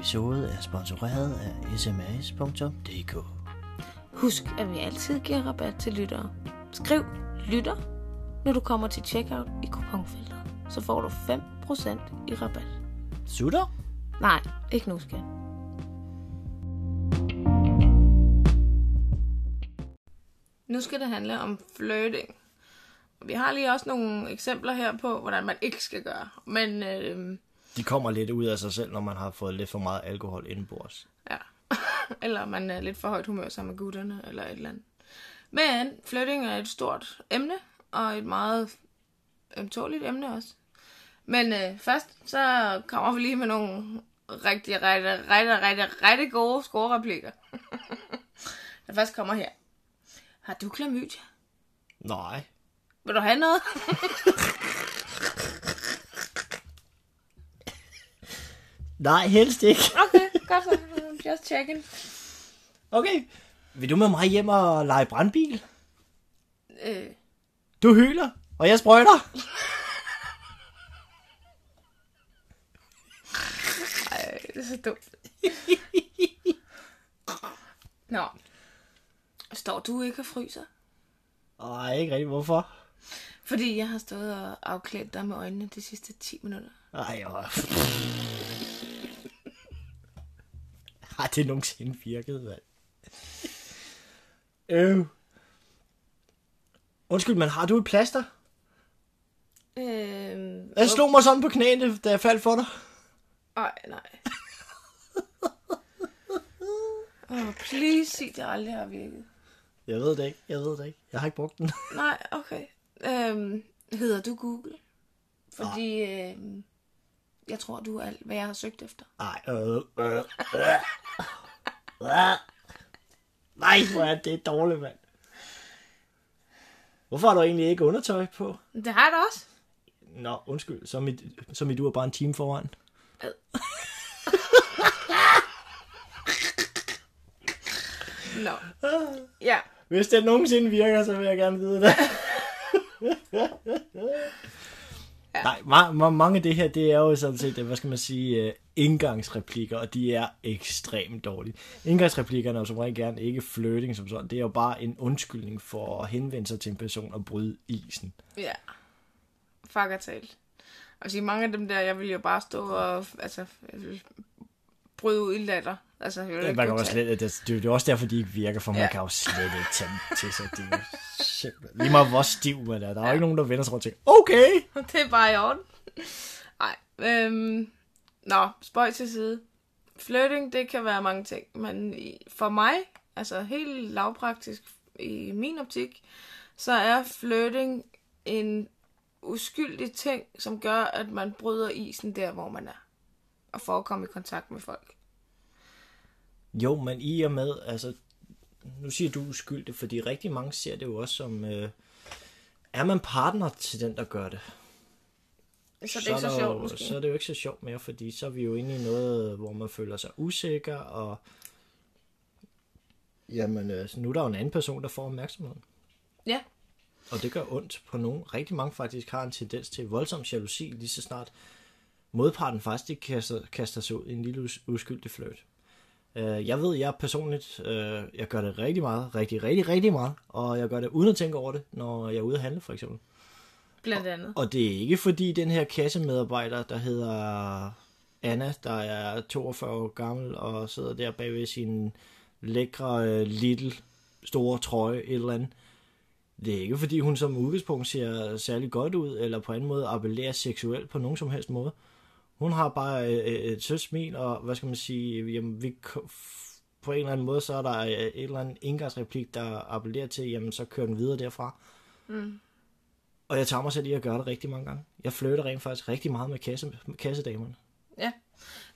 episode er sponsoreret af sms.dk. Husk, at vi altid giver rabat til lyttere. Skriv lytter, når du kommer til checkout i kuponfeltet. Så får du 5% i rabat. Sutter? Nej, ikke nu, skat. Nu skal det handle om flirting. Vi har lige også nogle eksempler her på, hvordan man ikke skal gøre. Men øh, De kommer lidt ud af sig selv, når man har fået lidt for meget alkohol indenbords. ja, eller man er lidt for højt humør sammen med gutterne, eller et eller andet. Men flirting er et stort emne, og et meget ømtåligt emne også. Men øh, først, så kommer vi lige med nogle rigtig, rigtig, rigtig, rigtig, rigtig gode scorereplikker. Den først kommer her. Har du klamydia? Nej. Vil du have noget? Nej, helst ikke. Okay, godt så. Just checking. Okay. Vil du med mig hjem og lege brandbil? Øh, Du hyler, og jeg sprøjter. ej, det er så dumt. Nå. Står du ikke og fryser? Nej, ikke rigtigt. Hvorfor? Fordi jeg har stået og afklædt dig med øjnene de sidste 10 minutter. Ej, jo. Har det nogensinde virket, mand? Øh. Undskyld, men har du et plaster? Øh, Jeg slog mig sådan på knæene, da jeg faldt for dig. Ej, nej. Åh, oh, please sig, det aldrig har virket. Jeg ved det ikke, jeg ved det ikke. Jeg har ikke brugt den. Nej, okay. Øhm, hedder du Google? Fordi øhm, jeg tror, du er alt, hvad jeg har søgt efter. Ej, øh, øh, øh, øh. Nej, hvor er det dårligt, mand. Hvorfor har du egentlig ikke undertøj på? Det har jeg da også. Nå, undskyld, så er mit, så er mit ur bare en time foran. Nå. Ja. Hvis det nogensinde virker, så vil jeg gerne vide det. ja. Nej, ma- ma- mange af det her, det er jo sådan set, øh, hvad skal man sige, øh, indgangsreplikker, og de er ekstremt dårlige. Indgangsreplikkerne er jo som regel gerne ikke flirting som sådan, det er jo bare en undskyldning for at henvende sig til en person og bryde isen. Ja. Fuck er talt. Og mange af dem der, jeg vil jo bare stå og altså, jeg vil bryde ud i latter. Altså, jeg Ja, man kan tage- slet, det, det, er jo også derfor, de ikke virker, for man Ja. kan jo slet ikke tage til sig. Det er simpelthen- Lige meget hvor stiv man er. Der er jo ikke nogen, der vender sig rundt og tænker, okay, Det er bare i orden. Nej. Øhm, nå, spøj til side. Flirting, det kan være mange ting. Men for mig, altså helt lavpraktisk i min optik, så er flirting en uskyldig ting, som gør, at man bryder isen der, hvor man er. Og får at komme i kontakt med folk. Jo, men i og med, altså, nu siger du uskyldig, fordi rigtig mange ser det jo også som, øh, er man partner til den, der gør det? Så det er ikke så sjovt, jo, måske. Så er det jo ikke så sjovt mere, fordi så er vi jo inde i noget, hvor man føler sig usikker, og jamen, øh, så nu er der jo en anden person, der får opmærksomheden. Ja. Og det gør ondt på nogen. Rigtig mange faktisk har en tendens til voldsom jalousi, lige så snart modparten faktisk ikke kaster, kaster sig ud i en lille us- uskyldig flirt. Øh, Jeg ved, jeg personligt, øh, jeg gør det rigtig meget, rigtig, rigtig, rigtig meget, og jeg gør det uden at tænke over det, når jeg er ude at handle, for eksempel. Blandt andet. Og det er ikke fordi den her kassemedarbejder, der hedder Anna, der er 42 år gammel og sidder der bagved sin lækre, øh, lille, store trøje, et eller andet. Det er ikke fordi hun som udgangspunkt ser særlig godt ud, eller på anden måde appellerer seksuelt på nogen som helst måde. Hun har bare øh, et sødt smil, og hvad skal man sige, jamen, vi, på en eller anden måde, så er der øh, et eller andet indgangsreplik, der appellerer til, jamen så kører den videre derfra. Mm. Og jeg tager mig selv i at gøre det rigtig mange gange. Jeg flytter rent faktisk rigtig meget med kasse, kassedamerne.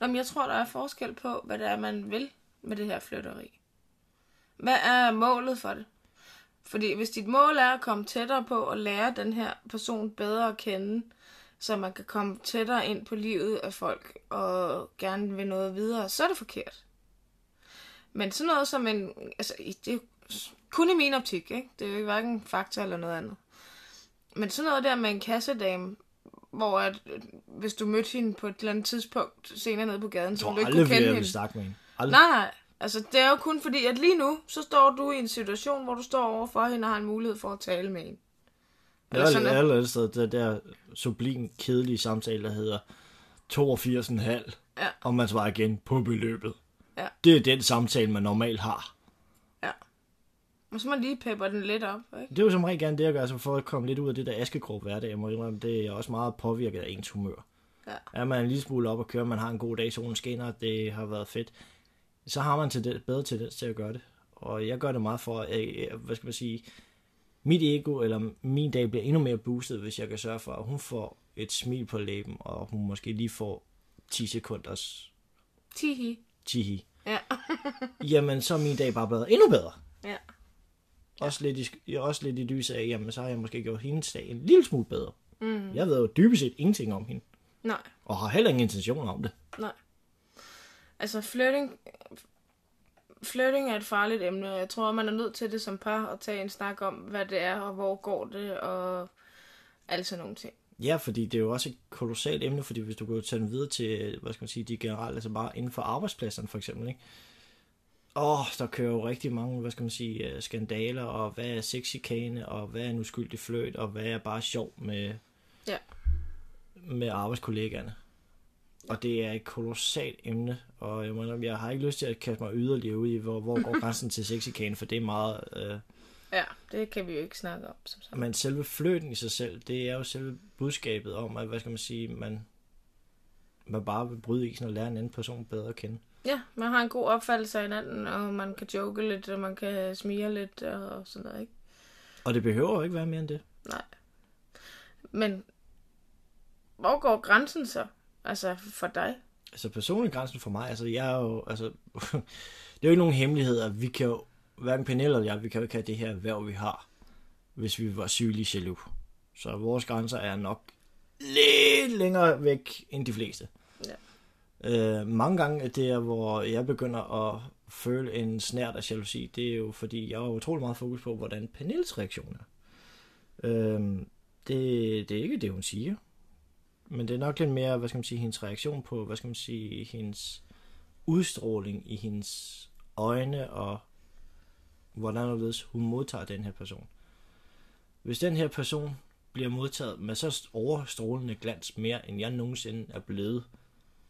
Jamen, jeg tror, der er forskel på, hvad det er, man vil med det her flytteri. Hvad er målet for det? Fordi hvis dit mål er at komme tættere på og lære den her person bedre at kende, så man kan komme tættere ind på livet af folk og gerne vil noget videre, så er det forkert. Men sådan noget som en... Altså, det er kun i min optik, ikke? Det er jo ikke hverken fakta eller noget andet. Men sådan noget der med en kassedame, hvor at, øh, hvis du mødte hende på et eller andet tidspunkt senere nede på gaden, så ville du ikke kunne kende jeg hende. snakke med hende. Aldrig. Nej, nej. Altså, det er jo kun fordi, at lige nu, så står du i en situation, hvor du står over for hende og har en mulighed for at tale med hende. Eller sådan, Eller at, aller sted, det der sublim, kedelige samtale, der hedder 82,5, Ja. og man svarer igen på beløbet. Ja. Det er den samtale, man normalt har. ja. Og så må man lige pepper den lidt op, ikke? Det er jo som regel gerne det, jeg gør, altså for at komme lidt ud af det der askegrå hverdag. Jeg må indrømme, det er også meget påvirket af ens humør. Ja. Er man en lille smule op og køre, man har en god dag, solen skinner, det har været fedt, så har man til bedre tendens til at gøre det. Og jeg gør det meget for, at, øh, hvad skal man sige, mit ego eller min dag bliver endnu mere boostet, hvis jeg kan sørge for, at hun får et smil på læben, og hun måske lige får 10 sekunders Tihi. tihi. Ja. Jamen, så er min dag bare blevet endnu bedre. Ja. Også lidt, i, jeg også lidt i lyset af, jamen, så har jeg måske gjort hendes dag en lille smule bedre. Mm. Jeg ved jo dybest set ingenting om hende, Nej, og har heller ingen intention om det. nej. Altså, flirting... Flirting er et farligt emne, og jeg tror, man er nødt til det som par at tage en snak om, hvad det er, og hvor går det, og alle sådan nogle ting. Ja, fordi det er jo også et kolossalt emne, fordi hvis du kan tage den videre til, hvad skal man sige, de generelle, altså bare inden for arbejdspladserne for eksempel, ikke? Åh, oh, der kører jo rigtig mange, hvad skal man sige, øh, skandaler, og hvad er sexikane, og hvad er en uskyldig fløjt, og hvad er bare sjov med, Ja. med arbejdskollegaerne. Og det er et kolossalt emne, og jeg, indrømme, jeg har ikke lyst til at kaste mig yderligere ud i, hvor, hvor går grænsen til sexikane, for det er meget... Øh, Ja, det kan vi jo ikke snakke om, som sagt. men selve fløten i sig selv, det er jo selve budskabet om, at, hvad skal man sige, man, man bare vil bryde isen og lære en anden person bedre at kende. Ja, man har en god opfattelse af hinanden, og man kan joke lidt, og man kan smire lidt, og sådan noget, ikke? Og det behøver jo ikke være mere end det. Nej. Men hvor går grænsen så? Altså for dig? Altså personlig grænsen for mig, altså jeg er jo, altså, det er jo ikke nogen hemmelighed, at vi kan jo, hverken Pernille eller jeg, vi kan jo ikke have det her erhverv, vi har, hvis vi var sygelige jaloux. Så vores grænser er nok lidt længere væk end de fleste. Ja. Øh, mange gange det er, hvor jeg begynder at føle en snært af jalousi, det er jo fordi, jeg har utrolig meget fokus på, hvordan Pernilles reaktion er. Øh, det, det er ikke det, hun siger. Men det er nok lidt mere, hvad skal man sige, hendes reaktion på, hvad skal man sige, hendes udstråling i hendes øjne, og hvordan og hvorledes hun modtager den her person. Hvis den her person bliver modtaget med så overstrålende glans mere, end jeg nogensinde er blevet,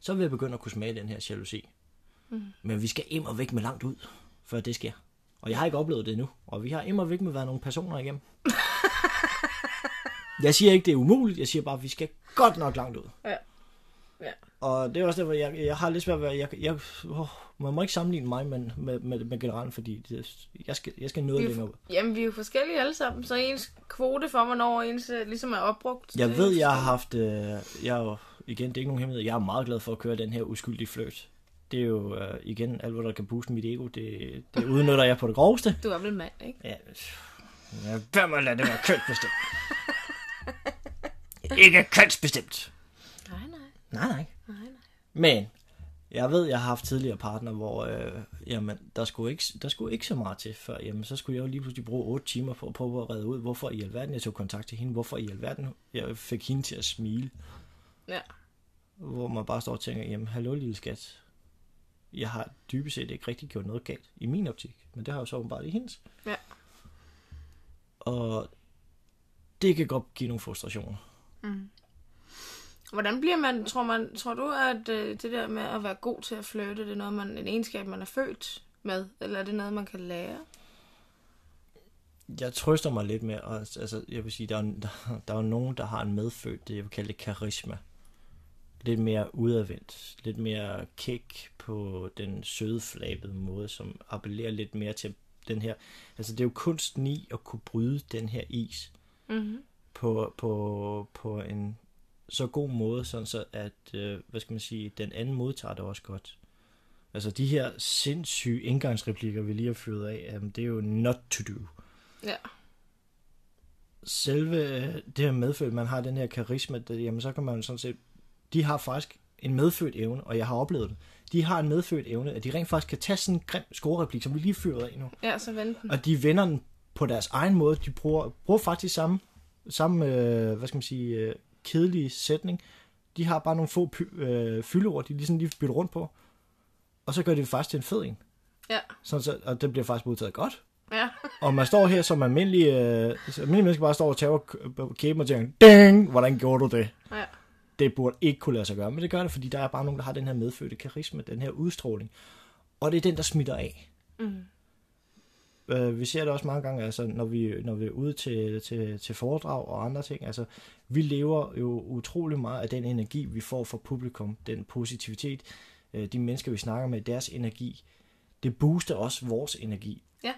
så vil jeg begynde at kunne smage den her jalousi. Mm. Men vi skal im og væk med langt ud, før det sker. Og jeg har ikke oplevet det endnu, og vi har im og væk med været nogle personer igennem. jeg siger ikke, det er umuligt, jeg siger bare, at vi skal godt nok langt ud. Ja. Ja. Og det er også derfor, jeg, jeg har lidt svært ved, at jeg, jeg, åh, man må ikke sammenligne mig med, med, med, med generelt, fordi det, jeg, skal, jeg skal noget Vi er længere ud. Jamen, vi er jo forskellige alle sammen, så ens kvote for, hvornår ens øh, ligesom er opbrugt. Jeg ved, jeg har haft, øh, jeg er jo, igen, det er ikke nogen hemmelighed, jeg er meget glad for at køre den her uskyldige fløjt. Det er jo, øh, igen, alt hvad der kan booste mit ego, det, det udnytter jeg på det groveste. Du er vel mand, ikke? Ja, jeg bør mig lade det være kønsbestemt. Ikke kønsbestemt. Nej, nej. Nej, nej. nej, nej. Men, jeg ved, jeg har haft tidligere partner, hvor øh, jamen, der, skulle ikke, der skulle ikke så meget til, før jamen, så skulle jeg jo lige pludselig bruge 8 timer på at prøve at redde ud, hvorfor i alverden jeg tog kontakt til hende, hvorfor i alverden jeg fik hende til at smile. Ja. Hvor man bare står og tænker, jamen, hallo lille skat, jeg har dybest set ikke rigtig gjort noget galt i min optik, men det har jo så åbenbart i hendes. Ja. Og det kan godt give nogle frustrationer. Hvordan bliver man, tror man, tror du, at øh, det der med at være god til at flirte, det er noget, man, en egenskab, man er født med, eller er det noget, man kan lære? Jeg trøster mig lidt med, og, altså, jeg vil sige, der er, der, der er nogen, der har en medfødt, det jeg vil kalde det karisma. Lidt mere udadvendt, lidt mere kæk på den søde flabede måde, som appellerer lidt mere til den her, altså det er jo kunsten i at kunne bryde den her is Mm-hmm. På, på, på en så god måde, sådan så at, øh, hvad skal man sige, den anden modtager det også godt. Altså de her sindssyge indgangsreplikker, vi lige har fyret af, jamen, det er jo not to do. Ja. Selve øh, det her medfødt, man har den her karisma, der, jamen så kan man sådan set, de har faktisk en medfødt evne, og jeg har oplevet det. De har en medfødt evne, at de rent faktisk kan tage sådan en grim scorereplik, som vi lige fyrede af nu. Ja, så vent den. Og de vender den på deres egen måde. De bruger, bruger faktisk samme, samme øh, hvad skal man sige, øh, kedelige sætning. De har bare nogle få py- øh, fyldeord, de ligesom lige bytter rundt på. Og så gør de det faktisk til en fed en. Ja. Sådan så, og det bliver faktisk modtaget godt. Ja. Og man står her som almindelig, øh, almindelig menneske bare står og tager kæben og tænker, ding, hvordan gjorde du det? Ja. Det burde ikke kunne lade sig gøre, men det gør det, fordi der er bare nogen, der har den her medfødte karisma, den her udstråling. Og det er den, der smitter af. Mm. Øh, vi ser det også mange gange, altså, når, vi, når vi er ude til, til, til foredrag og andre ting. Altså, vi lever jo utrolig meget af den energi, vi får fra publikum, den positivitet, øh, de mennesker, vi snakker med, deres energi. Det booster også vores energi. Ja.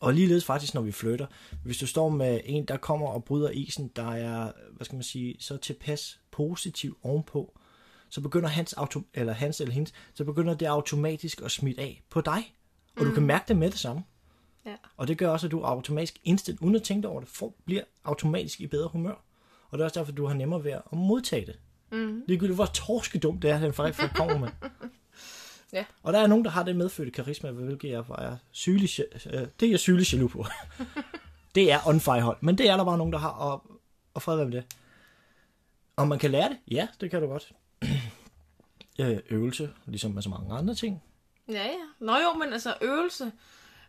Og ligeledes faktisk, når vi flytter. Hvis du står med en, der kommer og bryder isen, der er, hvad skal man sige, så tilpas positiv ovenpå, så begynder hans, auto, eller hans eller hendes, så begynder det automatisk at smitte af på dig. Og mm. du kan mærke det med det samme. Ja. Og det gør også, at du automatisk, instant, uden at tænke over det, får, bliver automatisk i bedre humør. Og det er også derfor, du har nemmere ved at modtage det. Mm. Ligegyldigt, hvor torskedumt det er, den faktisk kommer med. Ja. Og der er nogen, der har det medfødte karisma, hvilket jeg er sygelig, øh, det er jeg sygelig jaloux på. det er on fire hold, men det er der bare nogen, der har, og, og fred være med det. Og man kan lære det? Ja, det kan du godt. Øh, Øvelse, ligesom med så mange andre ting. Ja, ja. Nå jo, men altså øvelse.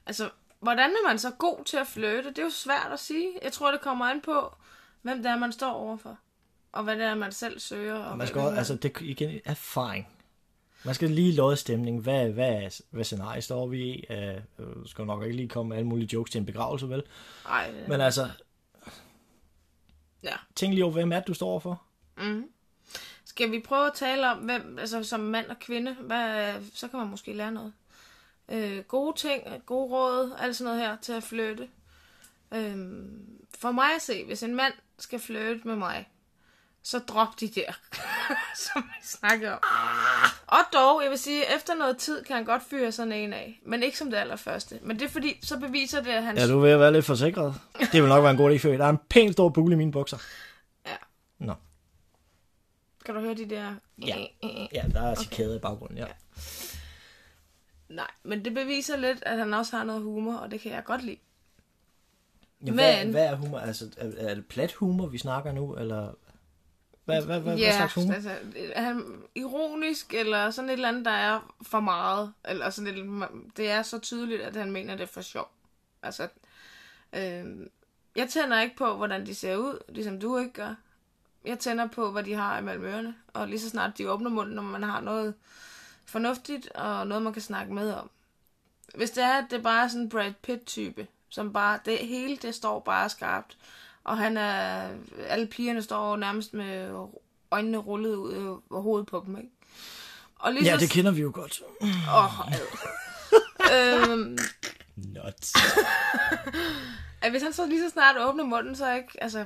Altså, hvordan er man så god til at flytte? Det er jo svært at sige. Jeg tror, det kommer an på, hvem det er, man står overfor. Og hvad det er, man selv søger. Og man skal også, altså det er igen erfaring. Man skal lige lodde stemning. Hvad, hvad, hvad scenarie står vi i? Uh, skal nok ikke lige komme med alle mulige jokes til en begravelse, vel? Ej, det- Men altså, ja. tænk lige over, hvem er det, du står overfor? Mm. Skal vi prøve at tale om, hvem, altså som mand og kvinde, hvad, så kan man måske lære noget. Øh, gode ting, gode råd, alt sådan noget her til at flytte. Øh, for mig at se, hvis en mand skal flytte med mig, så drop de der, som vi snakker om. Og dog, jeg vil sige, efter noget tid kan han godt fyre sådan en af. Men ikke som det allerførste. Men det er fordi, så beviser det, at han... Ja, du at være lidt forsikret. Det vil nok være en god idé for Der er en pæn stor bule i mine bukser. Ja. Nå. Kan du høre de der... Ja. Ja, der er cikade i baggrunden, ja. Nej, men det beviser lidt, at han også har noget humor, og det kan jeg godt lide. ja hvad, Men- hvad er humor? Altså, er, er det plat humor, vi snakker nu, eller... Hvad, hvad, hvad, Ja, hvad slags humor? altså, er han ironisk, eller sådan et eller andet, der er for meget, eller sådan et, det er så tydeligt, at han mener det er for sjov. Altså, øh, jeg tænder ikke på, hvordan de ser ud, ligesom du ikke gør. Jeg tænder på, hvad de har imellem ørerne, og lige så snart de åbner munden, når man har noget fornuftigt, og noget, man kan snakke med om. Hvis det er, at det bare er sådan en Brad Pitt-type, som bare, det hele, det står bare skarpt, og han er, alle pigerne står nærmest med øjnene rullet ud over hovedet på dem, ikke? Og lige Ja, så... det kender vi jo godt. Åh, ad. øhm, Not. at hvis han så lige så snart åbner munden, så ikke, altså,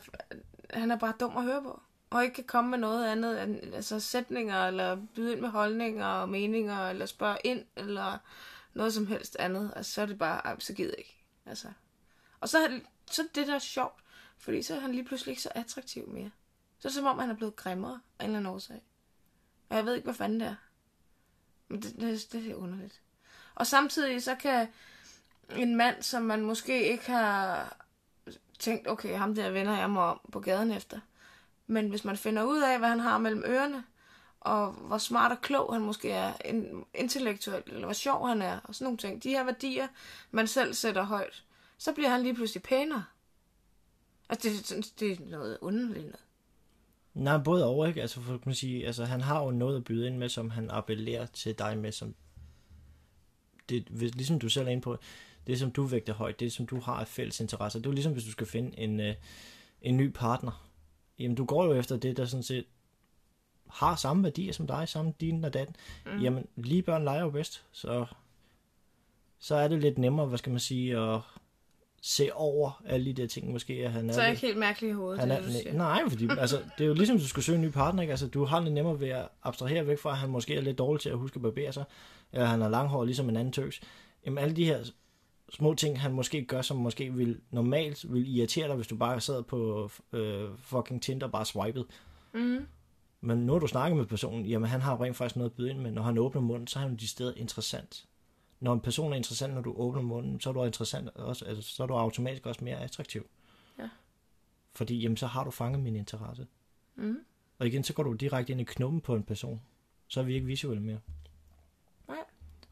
han er bare dum at høre på. Og ikke kan komme med noget andet end altså, sætninger, eller byde ind med holdninger og meninger, eller spørge ind, eller noget som helst andet. Altså, så er det bare, så gider jeg ikke. Altså. Og så, så er det der er sjovt, fordi så er han lige pludselig ikke så attraktiv mere. Så er det som om, han er blevet grimmere af en eller anden årsag. Og jeg ved ikke, hvad fanden det er. Men det, det, det er underligt. Og samtidig så kan en mand, som man måske ikke har tænkt, okay, ham der vender jeg mig om på gaden efter. Men hvis man finder ud af, hvad han har mellem ørerne, og hvor smart og klog han måske er, intellektuelt, eller hvor sjov han er, og sådan nogle ting. De her værdier, man selv sætter højt, så bliver han lige pludselig pænere. Altså, det, det, det er noget underligt noget. Nej, både over, ikke? Altså, for kan man sige, altså, han har jo noget at byde ind med, som han appellerer til dig med, som det, hvis- ligesom du selv er inde på, det som du vægter højt, det som du har af fælles interesser. Det er jo ligesom, hvis du skal finde en, øh, en ny partner. Jamen, du går jo efter det, der sådan set har samme værdier som dig, samme din og datten. Mm. Jamen, lige børn leger jo bedst, så, så er det lidt nemmere, hvad skal man sige, at se over alle de der ting, måske at han er... Så er jeg lidt- ikke helt mærkelig i hovedet, han er, det, du siger. nej, fordi altså, det er jo ligesom, du skulle søge en ny partner, ikke? Altså, du har lidt nemmere ved at abstrahere væk fra, at han måske er lidt dårlig til at huske at barbere sig, eller han har langhår ligesom en anden tøs. Jamen, alle de her små ting, han måske gør, som måske vil normalt vil irritere dig, hvis du bare sad på øh, fucking Tinder og bare swipede. Mm. Men nu har du snakket med personen, jamen han har rent faktisk noget at byde ind med. Når han åbner munden, så er han de steder interessant. Når en person er interessant, når du åbner munden, så er du interessant også, altså, så er du automatisk også mere attraktiv. Ja. Fordi jamen, så har du fanget min interesse. Mm. Og igen, så går du direkte ind i knummen på en person. Så er vi ikke visuelle mere.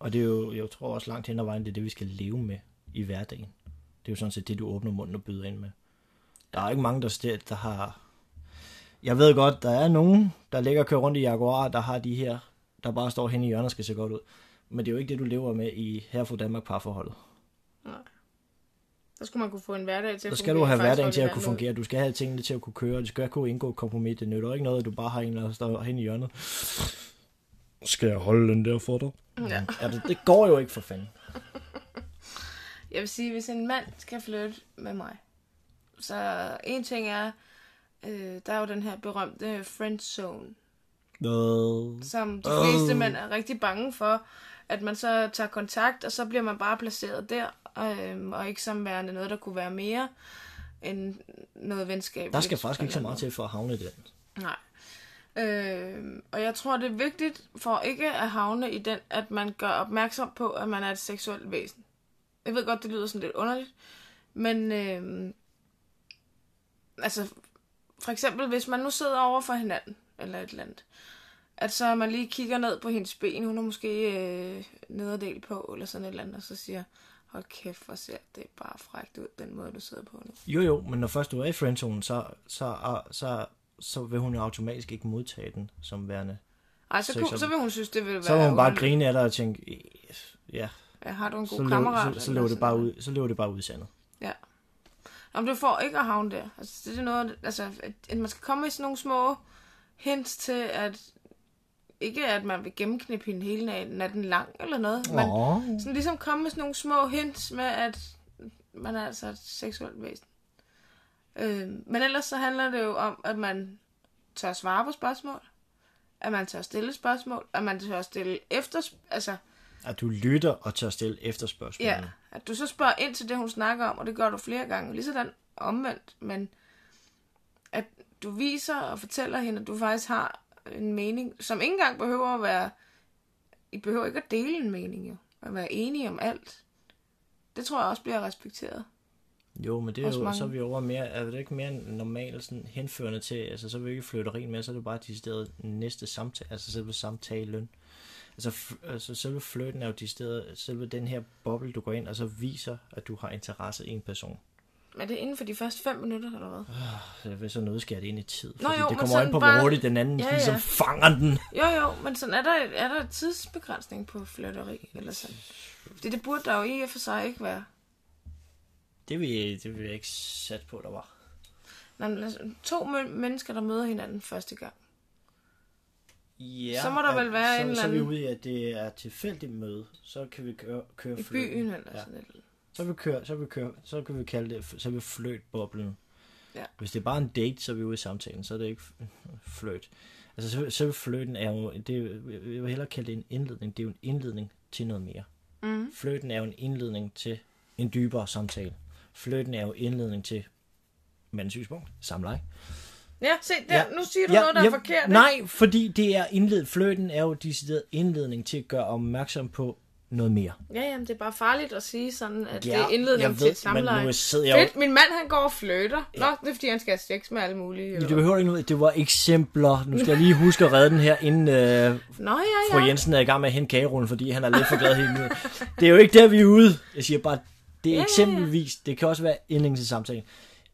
Nej. Og det er jo, jeg tror også langt hen ad vejen, det er det, vi skal leve med i hverdagen. Det er jo sådan set det, du åbner munden og byder ind med. Der er ikke mange, der, st- der har... Jeg ved godt, der er nogen, der ligger og kører rundt i Jaguar, der har de her, der bare står hen i hjørnet og skal se godt ud. Men det er jo ikke det, du lever med i her for Danmark parforholdet. Så skulle man kunne få en hverdag til at Så skal du have hverdagen til at kunne fungere. Du skal have tingene til at kunne køre. Du skal kunne indgå kompromis. Det nytter ikke noget, at du bare har en, der står hen i hjørnet. Skal jeg holde den der for dig? Ja. Ja, det, det går jo ikke for fanden. Jeg vil sige, hvis en mand skal flytte med mig, så en ting er, øh, der er jo den her berømte friend zone, Øh, som de fleste mænd er rigtig bange for, at man så tager kontakt, og så bliver man bare placeret der, øh, og ikke som værende noget, der kunne være mere end noget venskab. der skal faktisk ikke så meget til for at havne i den. Nej. Øh, og jeg tror, det er vigtigt for ikke at havne i den, at man gør opmærksom på, at man er et seksuelt væsen. Jeg ved godt, det lyder sådan lidt underligt, men øh, altså, for eksempel, hvis man nu sidder over for hinanden, eller et eller andet, at så man lige kigger ned på hendes ben, hun har måske øh, nederdel på, eller sådan et eller andet, og så siger, hold kæft, hvor ser det bare frækt ud, den måde, du sidder på nu. Jo jo, men når først du er i friendzone, så, så, så, så vil hun jo automatisk ikke modtage den som værende. Ej, så, Så- så, vil hun synes, det vil være Så vil hun bare grine af dig og tænke, ja, Ja, har du en god så, kammerat? så, så, lever det bare ud, så lever det bare ud i sandet. Ja. Om du får ikke at havne der. Altså, det er noget, altså, at, at man skal komme med sådan nogle små hints til, at ikke at man vil gennemknippe hende hele natten, lang eller noget, men Åh. sådan ligesom komme med sådan nogle små hints med, at man er altså et seksuelt væsen. Øh, men ellers så handler det jo om, at man tør svare på spørgsmål, at man tør stille spørgsmål, at man tør stille efter, altså, At du lytter og tør stille efterspørgsmål. Ja, at du så spørger ind til det, hun snakker om, og det gør du flere gange. Lige sådan omvendt, men at du viser og fortæller hende, at du faktisk har en mening, som ikke engang behøver at være... I behøver ikke at dele en mening, jo. At være enige om alt. Det tror jeg også bliver respekteret. Jo, men det er jo, mange. så er vi over mere, er det ikke mere normalt sådan henførende til, altså så er vi ikke flytteri med, så er det bare decideret næste samtale, altså selve samtalen. Altså, f- altså selve flirten er jo decideret, selve den her boble, du går ind og så viser, at du har interesse i en person. Men det er inden for de første fem minutter, eller hvad? Så jeg vil så nødskære det ind i tid, fordi Nå jo, det kommer an på, hvor bare- hurtigt den anden Ja, ja, ligesom fanger den. Jo, jo, men sådan er der, er der tidsbegrænsning på flirteri, eller sådan. Fordi det burde der jo i og for sig ikke være. Det vil, det vil jeg ikke sætte på, der var. Men altså, to mø- mennesker, der møder hinanden første gang. Ja, Så må der vel være så, en eller Så er vi anden- ude i, at det er tilfældigt møde. Så kan vi køre, køre I flirten. byen eller Ja. sådan et. Så vil vi køre, så vil vi køre, så kan vi kalde det, så vil vi fløjtboblen. Ja. Hvis det er bare en date, så er vi ude i samtalen, så er det ikke fløjt. Altså så, så fløjten er jo, det er, jeg vil hellere kalde det en indledning, det er jo en indledning til noget mere. Mm. Fløjten er jo en indledning til en dybere samtale. Fløjten er jo indledning til mandens synspunkt, samleje. Ja, se, der, Ja. ja. nu siger du ja, noget, der er forkert. ikke? Nej, fordi det er indled, fløjten er jo decideret indledning til at gøre opmærksom på noget mere. Ja, jamen, det er bare farligt at sige sådan, at Ja, det er indledning jeg til ved, et samleje. men nu jeg jo- Fedt, min mand han går og flytter. Nå, det er fordi, han skal have sex med alle mulige. Eller? det behøver ikke noget. Det var eksempler. Nu skal jeg lige huske at redde den her, inden øh, Nå, ja, fru ja. Jensen er i gang med at hente kagerullen, fordi han er lidt for glad helt nu. Det er jo ikke der, vi er ude. Jeg siger bare, det er Ja, ja, ja. eksempelvis, det kan også være indledning til samtalen.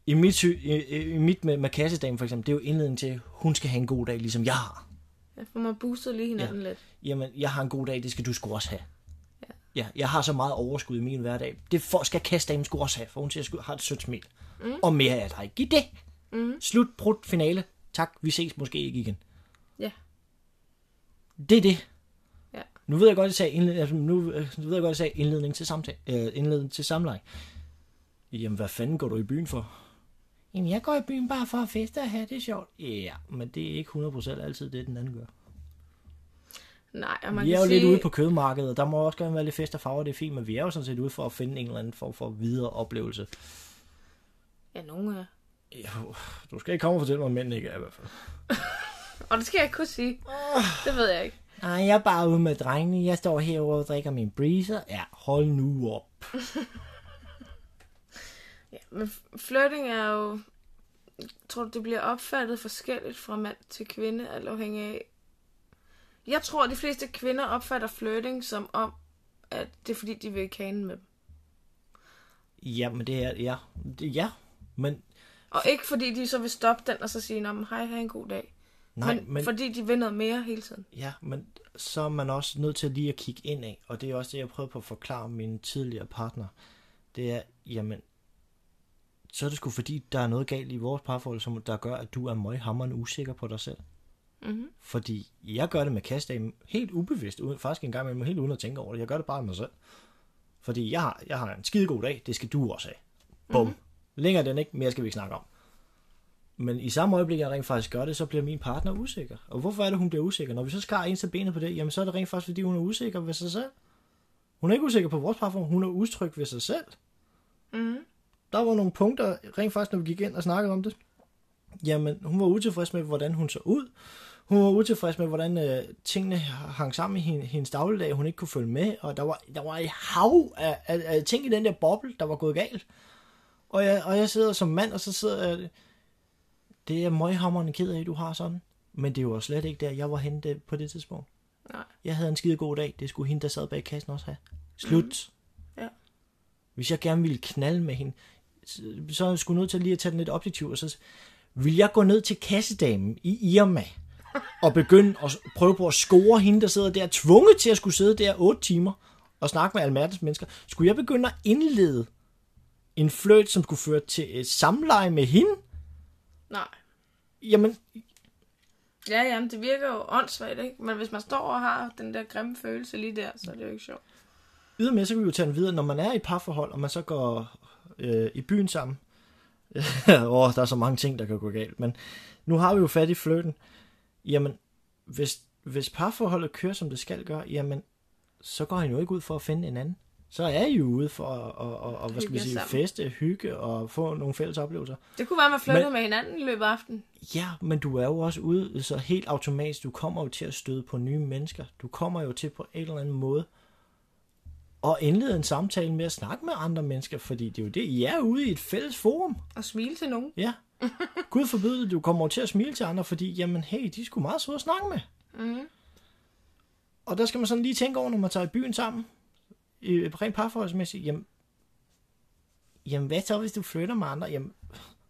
I mit, i, i- mit med, med kassedamen for eksempel, det er jo indledning til, at hun skal have en god dag, ligesom jeg har. Jeg får mig boostet lige hinanden ja. lidt. Jamen, jeg har en god dag, det skal du sgu også have. Ja. ja jeg har så meget overskud i min hverdag. Det for, skal kassedamen sgu også have, for hun siger, at har et sødt smil. Mm. Og mere er der ikke. Giv det. Mm. Slut, prut, finale. Tak, vi ses måske ikke igen. Ja. Det er det. Nu ved jeg godt, at jeg sagde indledning, altså, nu, øh, nu ved jeg godt, at jeg sagde indledning til samtale, øh, indledning til samleje. Jamen, hvad fanden går du i byen for? Jamen, jeg går i byen bare for at feste og have det sjovt. Ja, men det er ikke 100% altid det, den anden gør. Nej, og man vi er kan jo sige, lidt ude på kødmarkedet, og der må også gerne være lidt fest og farver, det er fint, men vi er jo sådan set ude for at finde en eller anden form for videre oplevelse. Ja, nogen er. Jo, du skal ikke komme og fortælle mig, at mænd ikke er i hvert fald. Og det skal jeg ikke kunne sige. Det ved jeg ikke. Nej, jeg er bare ude med drengene. Jeg står herovre og drikker min breezer. Ja, hold nu op. Ja, men flirting er jo... Tror, det bliver opfattet forskelligt fra mand til kvinde, alt afhængig af... Jeg tror, at de fleste kvinder opfatter flirting som om, at det er fordi, de vil kane med dem. Ja, men det er, ja, det, ja, men Og ikke fordi, de så vil stoppe den og så sige, hej, have en god dag. Nej, men, men, fordi de vil noget mere hele tiden. ja, men så er man også nødt til lige at kigge ind af, og det er også det, jeg prøvede på at forklare min tidligere partner. Det er, jamen, så er det sgu fordi, der er noget galt i vores parforhold, som der gør, at du er møghammerende usikker på dig selv. Mm-hmm. Fordi jeg gør det med kastdagen helt ubevidst, uden, faktisk en gang imellem helt uden at tænke over det. Jeg gør det bare med mig selv. Fordi jeg har, jeg har en skide god dag, det skal du også have. Bum. Mm-hmm. Længere den ikke, mere skal vi ikke snakke om. Men i samme øjeblik, jeg rent faktisk gør det, så bliver min partner usikker. Og hvorfor er det, hun bliver usikker? Når vi så skar en til benet på det, jamen så er det rent faktisk, fordi hun er usikker ved sig selv. Hun er ikke usikker på vores parforhold, hun er utryg ved sig selv. Mm-hmm. Der var nogle punkter, rent faktisk, når vi gik ind og snakkede om det. Jamen, hun var utilfreds med, hvordan hun så ud. Hun var utilfreds med, hvordan øh, tingene hang sammen i hendes, hendes dagligdag, hun ikke kunne følge med, og der var, der var et hav af, af, af ting i den der boble, der var gået galt. Og jeg, og jeg sidder som mand, og så sidder jeg, det er møghammerende ked af, du har sådan. Men det var slet ikke der, jeg var henne på det tidspunkt. Nej. Jeg havde en skide god dag, det skulle hende, der sad bag kassen også have. Slut. Mm. Ja. Hvis jeg gerne ville knalde med hende, så er jeg sgu nødt til lige at tage den lidt objektivt, og så vil jeg gå ned til kassedamen i Irma, og begynde at prøve på at score hende, der sidder der, tvunget til at skulle sidde der 8 timer, og snakke med alverdens mennesker. Skulle jeg begynde at indlede en flirt, som skulle føre til et samleje med hende? Nej. Jamen, Ja, jamen, det virker jo åndssvagt, ikke? Men hvis man står og har den der grimme følelse lige der, så er det jo ikke sjovt. ydermere så kan vi jo tage den videre, når man er i parforhold, og man så går øh, i byen sammen. Åh, der er så mange ting, der kan gå galt, men nu har vi jo fat i flirten. Jamen, hvis, hvis parforholdet kører, som det skal gøre, jamen, så går han jo ikke ud for at finde en anden. Så er I jo ude for at, at, at, at hvad skal vi sige, sammen. feste, hygge og få nogle fælles oplevelser. Det kunne være, at man flyttede Men- med hinanden i løbet af aftenen. Ja, men du er jo også ude, så helt automatisk, du kommer jo til at støde på nye mennesker. Du kommer jo til på en eller anden måde at indlede en samtale med at snakke med andre mennesker, fordi det er jo det, I er ude i et fælles forum. Og smile til nogen. Ja. Gud forbyde det, du kommer jo til at smile til andre, fordi, jamen hey, de skulle meget søde at snakke med. Mm. Og der skal man sådan lige tænke over, når man tager i byen sammen, i rent parforholdsmæssigt, jamen, jamen hvad så, hvis du flytter med andre? Jamen,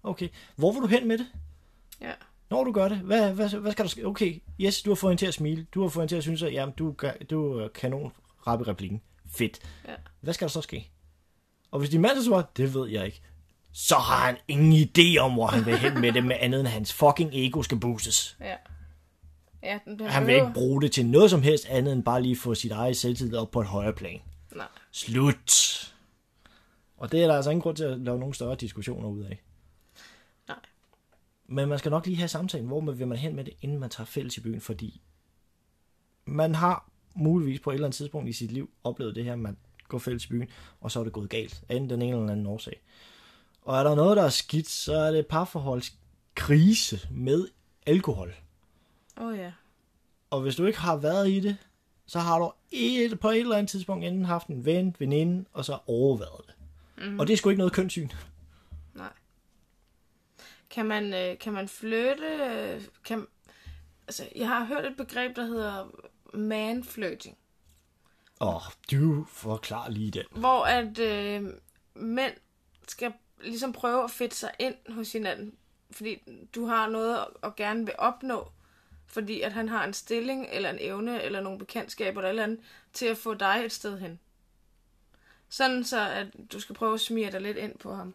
okay, hvor vil du hen med det? Ja. Når du gør det, hvad, hvad, hvad skal der ske? Okay, yes, du har fået hende til at smile. Du har fået hende til at synes, at jamen, du, du er kanon rap i replikken. Fedt. Ja. Hvad skal der så ske? Og hvis din mand så svarer, det ved jeg ikke, så har han ingen idé om, hvor han vil hen med det, med andet end hans fucking ego skal boostes. Ja. Ja, den Han vil ikke bruge det til noget som helst andet end bare lige få sit eget selvtillid op på et højere plan. Nej. Slut. Og det er der altså ingen grund til at lave nogen større diskussioner ud af. Nej. Men man skal nok lige have samtalen, hvor man vil man hen med det, inden man tager fælles i byen, fordi man har muligvis på et eller andet tidspunkt i sit liv oplevet det her, man går fælles i byen, og så er det gået galt, af enten den ene eller anden årsag. Og er der noget, der er skidt, så er det parforholdskrise med alkohol. Åh oh, ja. Og hvis du ikke har været i det, så har du et, på et eller andet tidspunkt enten haft en ven, veninde, og så overvejet det. Mm. Og det er sgu ikke noget kønssyn. Nej. Kan man, øh, kan man flytte? øh, Kan, altså, jeg har hørt et begreb, der hedder man-flirting. Åh, oh, du forklarer lige den. Hvor at øh, mænd skal ligesom prøve at fedte sig ind hos hinanden. Fordi du har noget at gerne vil opnå. Fordi at han har en stilling, eller en evne, eller nogle bekendtskaber, eller eller andet, til at få dig et sted hen. Sådan så, at du skal prøve at smire dig lidt ind på ham.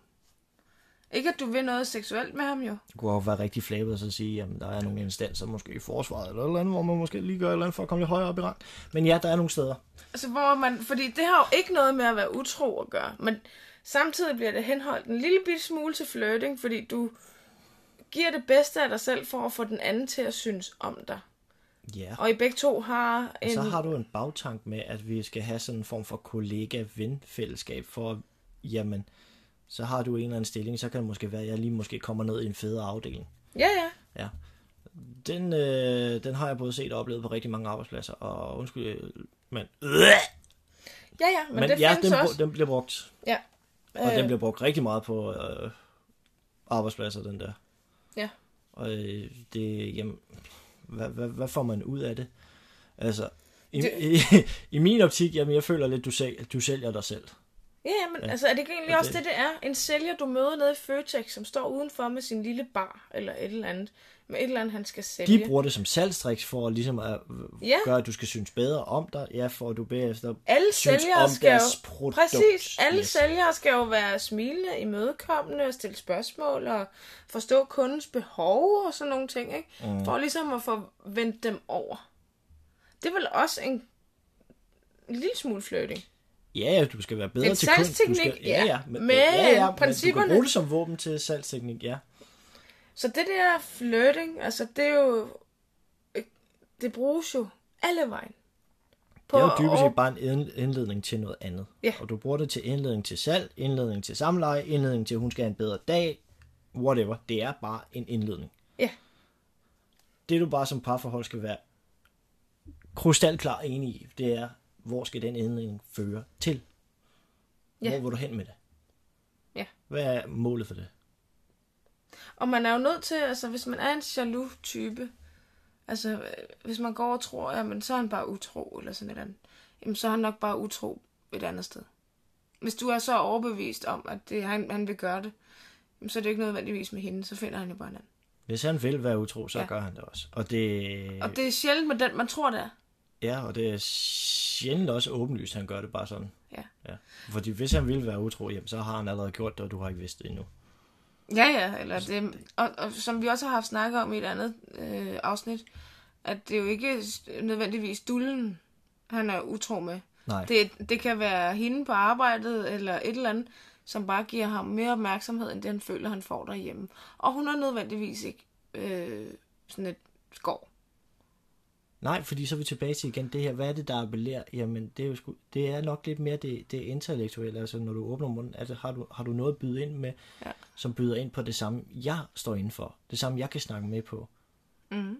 Ikke at du vil noget seksuelt med ham jo. Det kunne også være rigtig flabet at så sige, jamen der er nogle instanser, måske i forsvaret eller et eller andet, hvor man måske lige gør et eller andet for at komme lidt højere op i rang. Men ja, der er nogle steder. Altså, hvor man, fordi det har jo ikke noget med at være utro at gøre, men Samtidig bliver det henholdt en lille bitte smule til flirting, fordi du giver det bedste af dig selv for at få den anden til at synes om dig. Ja. Og I begge to har en... Så har du en bagtank med, at vi skal have sådan en form for kollega-ven-fællesskab, for jamen, så har du en eller anden stilling, så kan det måske være, at jeg lige måske kommer ned i en federe afdeling. Ja, ja. Ja. Den, øh, den har jeg både set og oplevet på rigtig mange arbejdspladser, og undskyld, øh, men... Ja, ja, men, Men, det ja, findes den, også. den bliver brugt, Ja. og Øh, den bliver brugt rigtig meget på øh, arbejdspladser, den der. Ja. Og øh, det, jamen, hvad, hvad, hvad får man ud af det? Altså, i, Det- i, i min optik, jamen, jeg føler lidt, du, sælger, du sælger dig selv. Ja, men ja. altså er det ikke egentlig Og også det, det- er? En sælger, du møder nede i Føtex, som står udenfor med sin lille bar, eller et eller andet, med et eller andet, han skal sælge. De bruger det som salgstriks for ligesom at Ja. ja. gøre, at du skal synes bedre om dig. Ja, for at du bagefter alle synes sælgere om skal jo... deres produkt. Præcis. Alle Yes. sælgere skal jo være smilende, imødekommende og stille spørgsmål og forstå kundens behov og sådan nogle ting, ikke? Mm. For ligesom at få vendt dem over. Det er vel også en, en lille smule flirting. Ja, du skal være bedre En til. Du salgsteknik, skal, ja, ja. ja, men, Men ja, ja, men du principperne- kan bruge det som våben til salgsteknik, ja. Så det der flirting, altså det er jo... Det bruges jo alle vejen. Det er jo dybest set bare en ind- indledning til noget andet. Ja. Og du bruger det til indledning til salg, indledning til samleje, indledning til, at hun skal have en bedre dag, whatever. Det er bare en indledning. Ja. Det du bare som parforhold skal være krystalklar enig i, det er, hvor skal den indledning føre til? Ja. Hvor vil du hen med det? Ja. Hvad er målet for det? Og man er jo nødt til, altså hvis man er en jaloux type, altså øh, hvis man går og tror, jamen så er han bare utro eller sådan et eller andet, jamen så er han nok bare utro et andet sted. Hvis du er så overbevist om, at det, han, han vil gøre det, jamen, så er det ikke nødvendigvis med hende, så finder han jo bare en anden. Hvis han vil være utro, så Ja. ja. gør han det også. Og det, Og det er sjældent med den, man tror det er. Ja, og det er sjældent også åbenlyst, han gør det bare sådan. Ja. Ja. Fordi hvis han vil være utro, jamen, så har han allerede gjort det, og du har ikke vidst det endnu. Ja, ja, eller det, og, og som vi også har haft snakket om i et andet øh, afsnit, at det er jo ikke nødvendigvis dullen, han er utro med. Nej. Det, det kan være hende på arbejdet, eller et eller andet, som bare giver ham mere opmærksomhed, end det han føler, han får derhjemme. Og hun er nødvendigvis ikke øh, sådan et skov. Nej, fordi så er vi tilbage til igen det her, hvad er det, der appellerer? Jamen, det er jo sgu, det er nok lidt mere det, det intellektuelle, altså når du åbner munden, altså har du, har du noget at byde ind med, Ja. som byder ind på det samme, jeg står inden for, det samme, jeg kan snakke med på. Mm.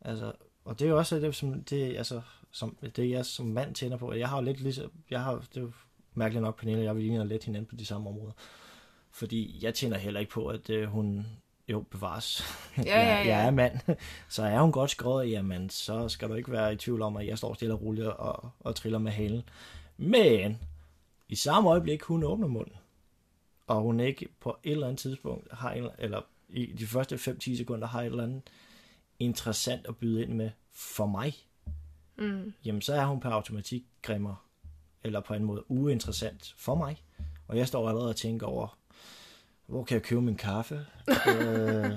Altså, og det er jo også det, som, det, altså, som, det jeg som mand tænder på. Jeg har jo lidt ligesom, jeg har, det er jo mærkeligt nok, Pernille og jeg, vi ligner lidt hinanden på de samme områder. Fordi jeg tænder heller ikke på, at øh, hun, jo, bevares. Ja, ja, jeg, jeg ja. er mand. Så er hun godt skrevet, jamen, så skal du ikke være i tvivl om, at jeg står stille og roligt og, og triller med halen. Men, i samme øjeblik, hun åbner munden, og hun ikke på et eller andet tidspunkt har en, eller i de første 5-10 sekunder har et eller andet interessant at byde ind med for mig, Mm. jamen så er hun per automatik grimmer, eller på en måde uinteressant for mig. Og jeg står allerede og tænker over, hvor kan jeg købe min kaffe? øh,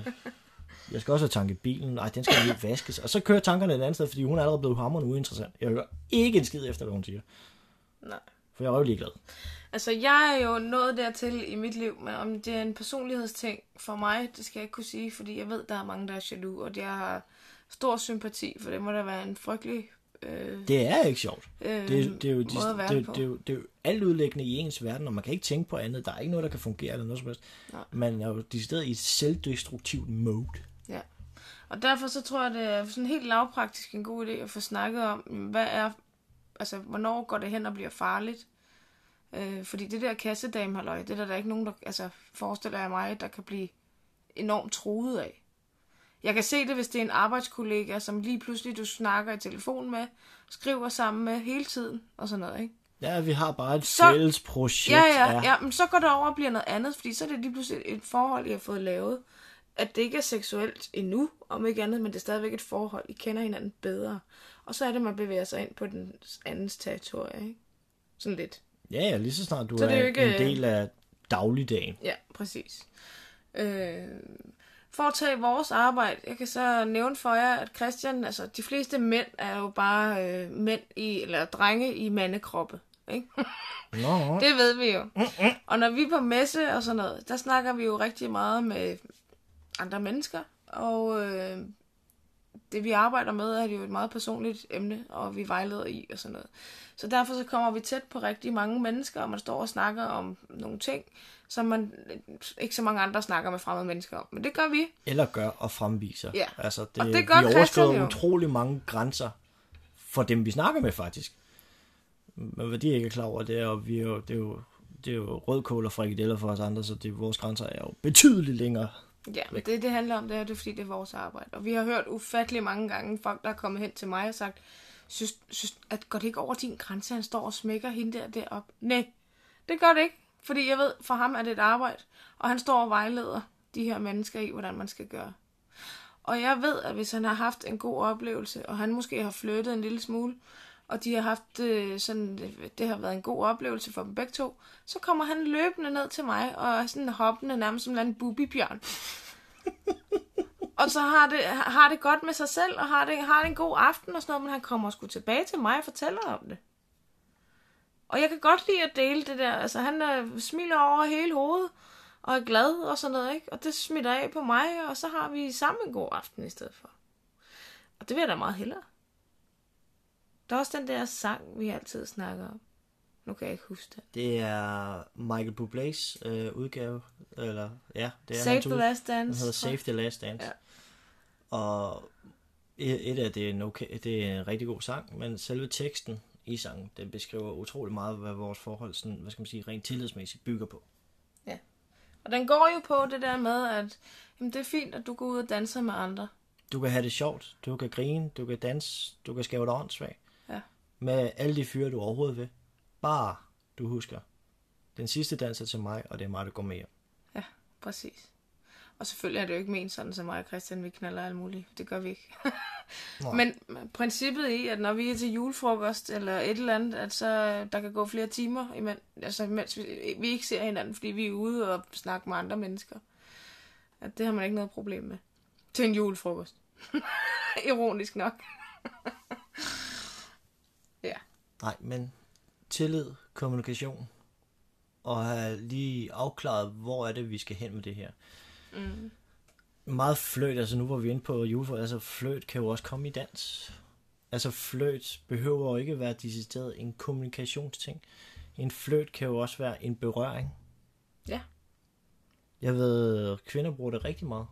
jeg skal også have tanket bilen. Nej, den skal lige vaskes. Og så kører tankerne et andet sted, fordi hun er allerede blevet hammerende uinteressant. Jeg hører ikke en skid efter, hvad hun siger. Nej. For jeg er jo ligeglad. Altså, jeg er jo nået dertil i mit liv, men om det er en personlighedsting for mig, det skal jeg ikke kunne sige, fordi jeg ved, der er mange, der er jaloux, og jeg har stor sympati, for det må da være en frygtelig øh, Det er ikke sjovt. øh, Det, det, er jo, det, det, det, jo, det er jo alt udlæggende i ens verden, og man kan ikke tænke på andet. Der er ikke noget, der kan fungere eller noget som helst. Nej. Man er jo decideret i et selvdestruktivt mode. Ja. Og derfor så tror jeg, det er sådan helt lavpraktisk en god idé at få snakket om, hvad er, altså, hvornår går det hen og bliver farligt? Øh, fordi det der kassedame halløj, det er der, der er ikke nogen, der, altså, forestiller jeg mig, der kan blive enormt truet af. Jeg kan se det, hvis det er en arbejdskollega, som lige pludselig du snakker i telefon med, skriver sammen med hele tiden, og sådan noget, ikke? Ja, vi har bare et Så- fælles projekt. Ja, ja, ja, men så går det over og bliver noget andet, fordi så er det lige pludselig et forhold, I har fået lavet. At det ikke er seksuelt endnu, om ikke andet, men det er stadigvæk et forhold. I kender hinanden bedre. Og så er det, man bevæger sig ind på den andens territorie, ikke? Sådan lidt. Ja, ja, lige så snart du Så er, er ikke- en del af dagligdagen. Ja, præcis. Øh, for at tage vores arbejde, jeg kan så nævne for jer, at Christian, altså de fleste mænd er jo bare øh, mænd i, eller drenge i mandekroppe. ikke? Nå, Det ved vi jo. Og når vi er på messe og sådan noget, der snakker vi jo rigtig meget med andre mennesker. Og øh, det vi arbejder med er jo et meget personligt emne, og vi vejleder i og sådan noget. Så derfor så kommer vi tæt på rigtig mange mennesker, og man står og snakker om nogle ting, som man ikke så mange andre snakker med fremmede mennesker om. Men det gør vi. eller gør og fremviser. Ja. Altså, det, Og det gør vi overskrider utrolig mange grænser for dem, vi snakker med, faktisk. Men hvad de ikke er klar over, det er jo, vi er jo, det er jo, det er jo rødkål og frikadeller for os andre, så det, vores grænser er jo betydeligt længere. Ja, men det, det handler om, det er, det er, fordi det er vores arbejde. Og vi har hørt ufattelig mange gange folk, der er kommet hen til mig og sagt, synes, synes, at går det ikke over din grænse, han står og smækker hende der derop? Nej, det gør det ikke. Fordi jeg ved, for ham er det et arbejde, og han står og vejleder de her mennesker i, hvordan man skal gøre. Og jeg ved, at hvis han har haft en god oplevelse, og han måske har flyttet en lille smule, og de har haft øh, sådan, det, har været en god oplevelse for dem begge to, så kommer han løbende ned til mig, og er sådan hoppende nærmest som en bubibjørn. og så har det, har det godt med sig selv, og har det, har det en god aften og sådan noget, men han kommer sgu tilbage til mig og fortæller om det. Og jeg kan godt lide at dele det der. Altså, han er, smiler over hele hovedet, og er glad og sådan noget, ikke? Og det smitter af på mig, og så har vi sammen en god aften i stedet for. Og det vil jeg da meget hellere. Der er også den der sang, vi altid snakker om. Nu kan jeg ikke huske det. Det er Michael Bublé's øh, udgave, eller ja, det er Save hans the ud- Last Den Dance. hedder Save the Last Dance. Ja. Og et et af det er en, okay, det er en rigtig god sang, men selve teksten i sangen, den beskriver utrolig meget, hvad vores forhold, sådan, hvad skal man sige, rent tillidsmæssigt bygger på. Og den går jo på det der med, at jamen, det er fint, at du går ud og danser med andre. Du kan have det sjovt, du kan grine, du kan danse, du kan skæve dig åndssvagt. Med alle de fyre, du overhovedet vil. Bare du husker, den sidste dans er til mig, og det er mig, der går med hjem. Ja, præcis. Og selvfølgelig er det jo ikke ment sådan, som mig og Christian, vi knaller alt muligt. Det gør vi ikke. Men princippet i, at når vi er til julefrokost eller et eller andet, at så der kan gå flere timer, imens, altså, mens vi, vi ikke ser hinanden, fordi vi er ude og snakker med andre mennesker. At det har man ikke noget problem med. Til en julefrokost. Ironisk nok. Nej, men tillid, kommunikation, og have lige afklaret, hvor er det, vi skal hen med det her. Mm. Meget fløjt, altså nu var vi inde på julefrokost, altså fløjt kan jo også komme i dans. Altså fløjt behøver jo ikke være decideret en kommunikationsting. En fløjt kan jo også være en berøring. Ja. Jeg ved, kvinder bruger det rigtig meget.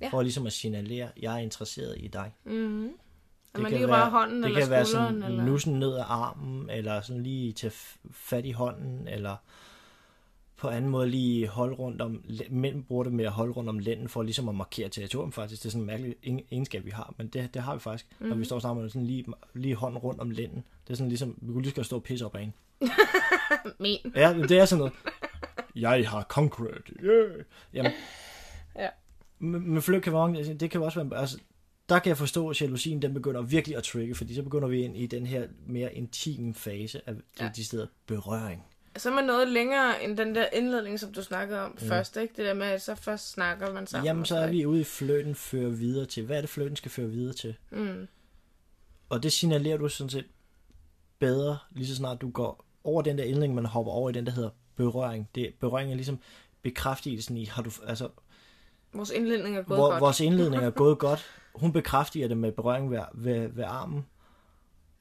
Ja. For ligesom at signalere, jeg er interesseret i dig. Mm-hmm. At man lige være- rører hånden Det eller kan være sådan eller... nussen ned ad armen, eller sådan lige tage fat i hånden, eller på anden måde lige holde rundt om, mænd bruger det med at holde rundt om lænden, for ligesom at markere territorium faktisk. Det er sådan en mærkelig en- egenskab, vi har, men det, det har vi faktisk. Mm. Når vi står sammen med sådan lige, lige hånden rundt om lænden. Det er sådan ligesom, vi kunne lige godt stå og pisse op af en. Men. Ja, det er sådan noget. Jeg har conquered. Yeah. Jamen, Ja. men, men flygt kan være, det kan også være, altså, der kan jeg forstå, at jalousien den begynder virkelig at trigge, fordi så begynder vi ind i den her mere intime fase af Ja. ja. de steder berøring. Så er man noget længere end den der indledning, som du snakkede om mm. først, ikke? Det der med, at så først snakker man sammen. Jamen, så er vi ude i fløten fører videre til. Hvad er det, fløten skal føre videre til? Mm. Og det signalerer du sådan set bedre, lige så snart du går over den der indledning, man hopper over i den, der hedder berøring. Det, berøring er ligesom bekræftelsen i, har du, altså, Vores indledning er gået hvor, godt. vores indledning er gået godt. Hun bekræfter det med berøring ved, ved, ved armen.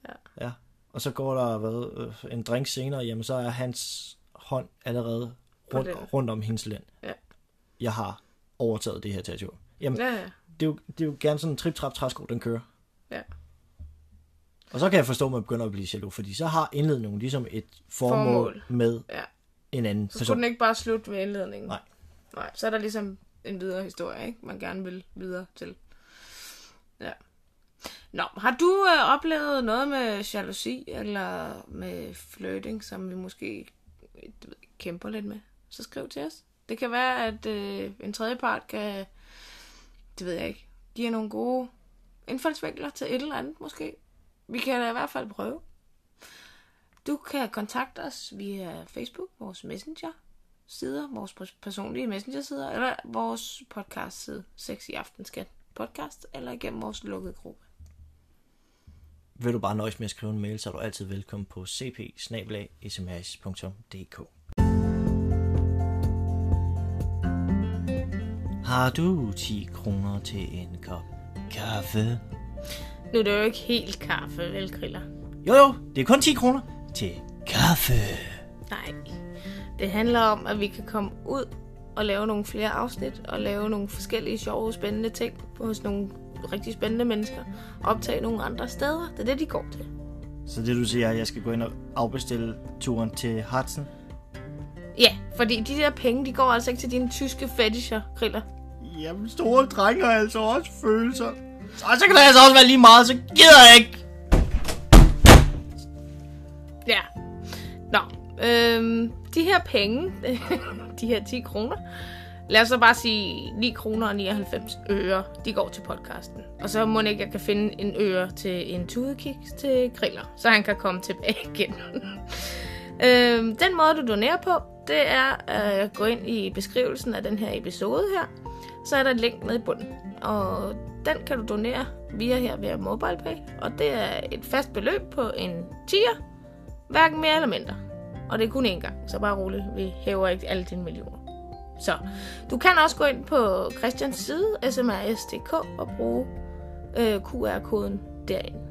Ja. ja. Og så går der hvad, øh, en drink senere, jamen så er hans hånd allerede rundt, rundt om hendes lænd. Ja. Jeg har overtaget det her territorium. Jamen, Ja, ja. det, er jo, det er jo gerne sådan en trip-trap-træsko, den kører. Ja. Og så kan jeg forstå, at man begynder at blive jaloux, fordi så har indledningen ligesom et formål, Formål. med Ja. en anden Så person. skulle den ikke bare slutte ved indledningen. Nej. Nej, så er der ligesom en videre historie, ikke? Man gerne vil videre til. Ja. Nå, har du øh, oplevet noget med jalousi eller med flirting, som vi måske du ved, kæmper lidt med? Så skriv til os. Det kan være, at øh, en tredje part kan, det ved jeg ikke, give nogle gode indfaldsvinkler til et eller andet måske. Vi kan da i hvert fald prøve. Du kan kontakte os via Facebook, vores messenger sider, vores personlige messenger-sider, eller vores podcast-side, Sex i Aften Skat podcast, eller igennem vores lukkede gruppe. vil du bare nøjes med at skrive en mail, så er du altid velkommen på cp Har du 10 kroner til en kop kaffe? Nu er det jo ikke helt kaffe, vel, Kriller? Jo jo, det er kun 10 kroner til kaffe. Nej. Det handler om, at vi kan komme ud og lave nogle flere afsnit, og lave nogle forskellige sjove, spændende ting hos nogle rigtig spændende mennesker, og optage nogle andre steder. Det er det, de går til. Så det du siger, at jeg skal gå ind og afbestille turen til Hudson? Ja, fordi de der penge, de går altså ikke til dine tyske fetisher, Kriller. Jamen, store drenge har altså også følelser. Og så kan det altså også være lige meget, så gider jeg ikke. Ja. Nå, øhm, de her penge, de her 10 kroner, lad os så bare sige 9 kroner og 99 øre, de går til podcasten. Og så må ikke, jeg kan finde en øre til en tudekiks til griller, så han kan komme tilbage igen. øhm, den måde, du donerer på, det er at gå ind i beskrivelsen af den her episode her. Så er der et link nede i bunden. Og den kan du donere via her via MobilePay. Og det er et fast beløb på en tier. Hverken mere eller mindre. Og det er kun én gang, så bare roligt. Vi hæver ikke alle dine millioner. Så du kan også gå ind på Christians side, smrs.dk, og bruge øh, QR-koden derinde.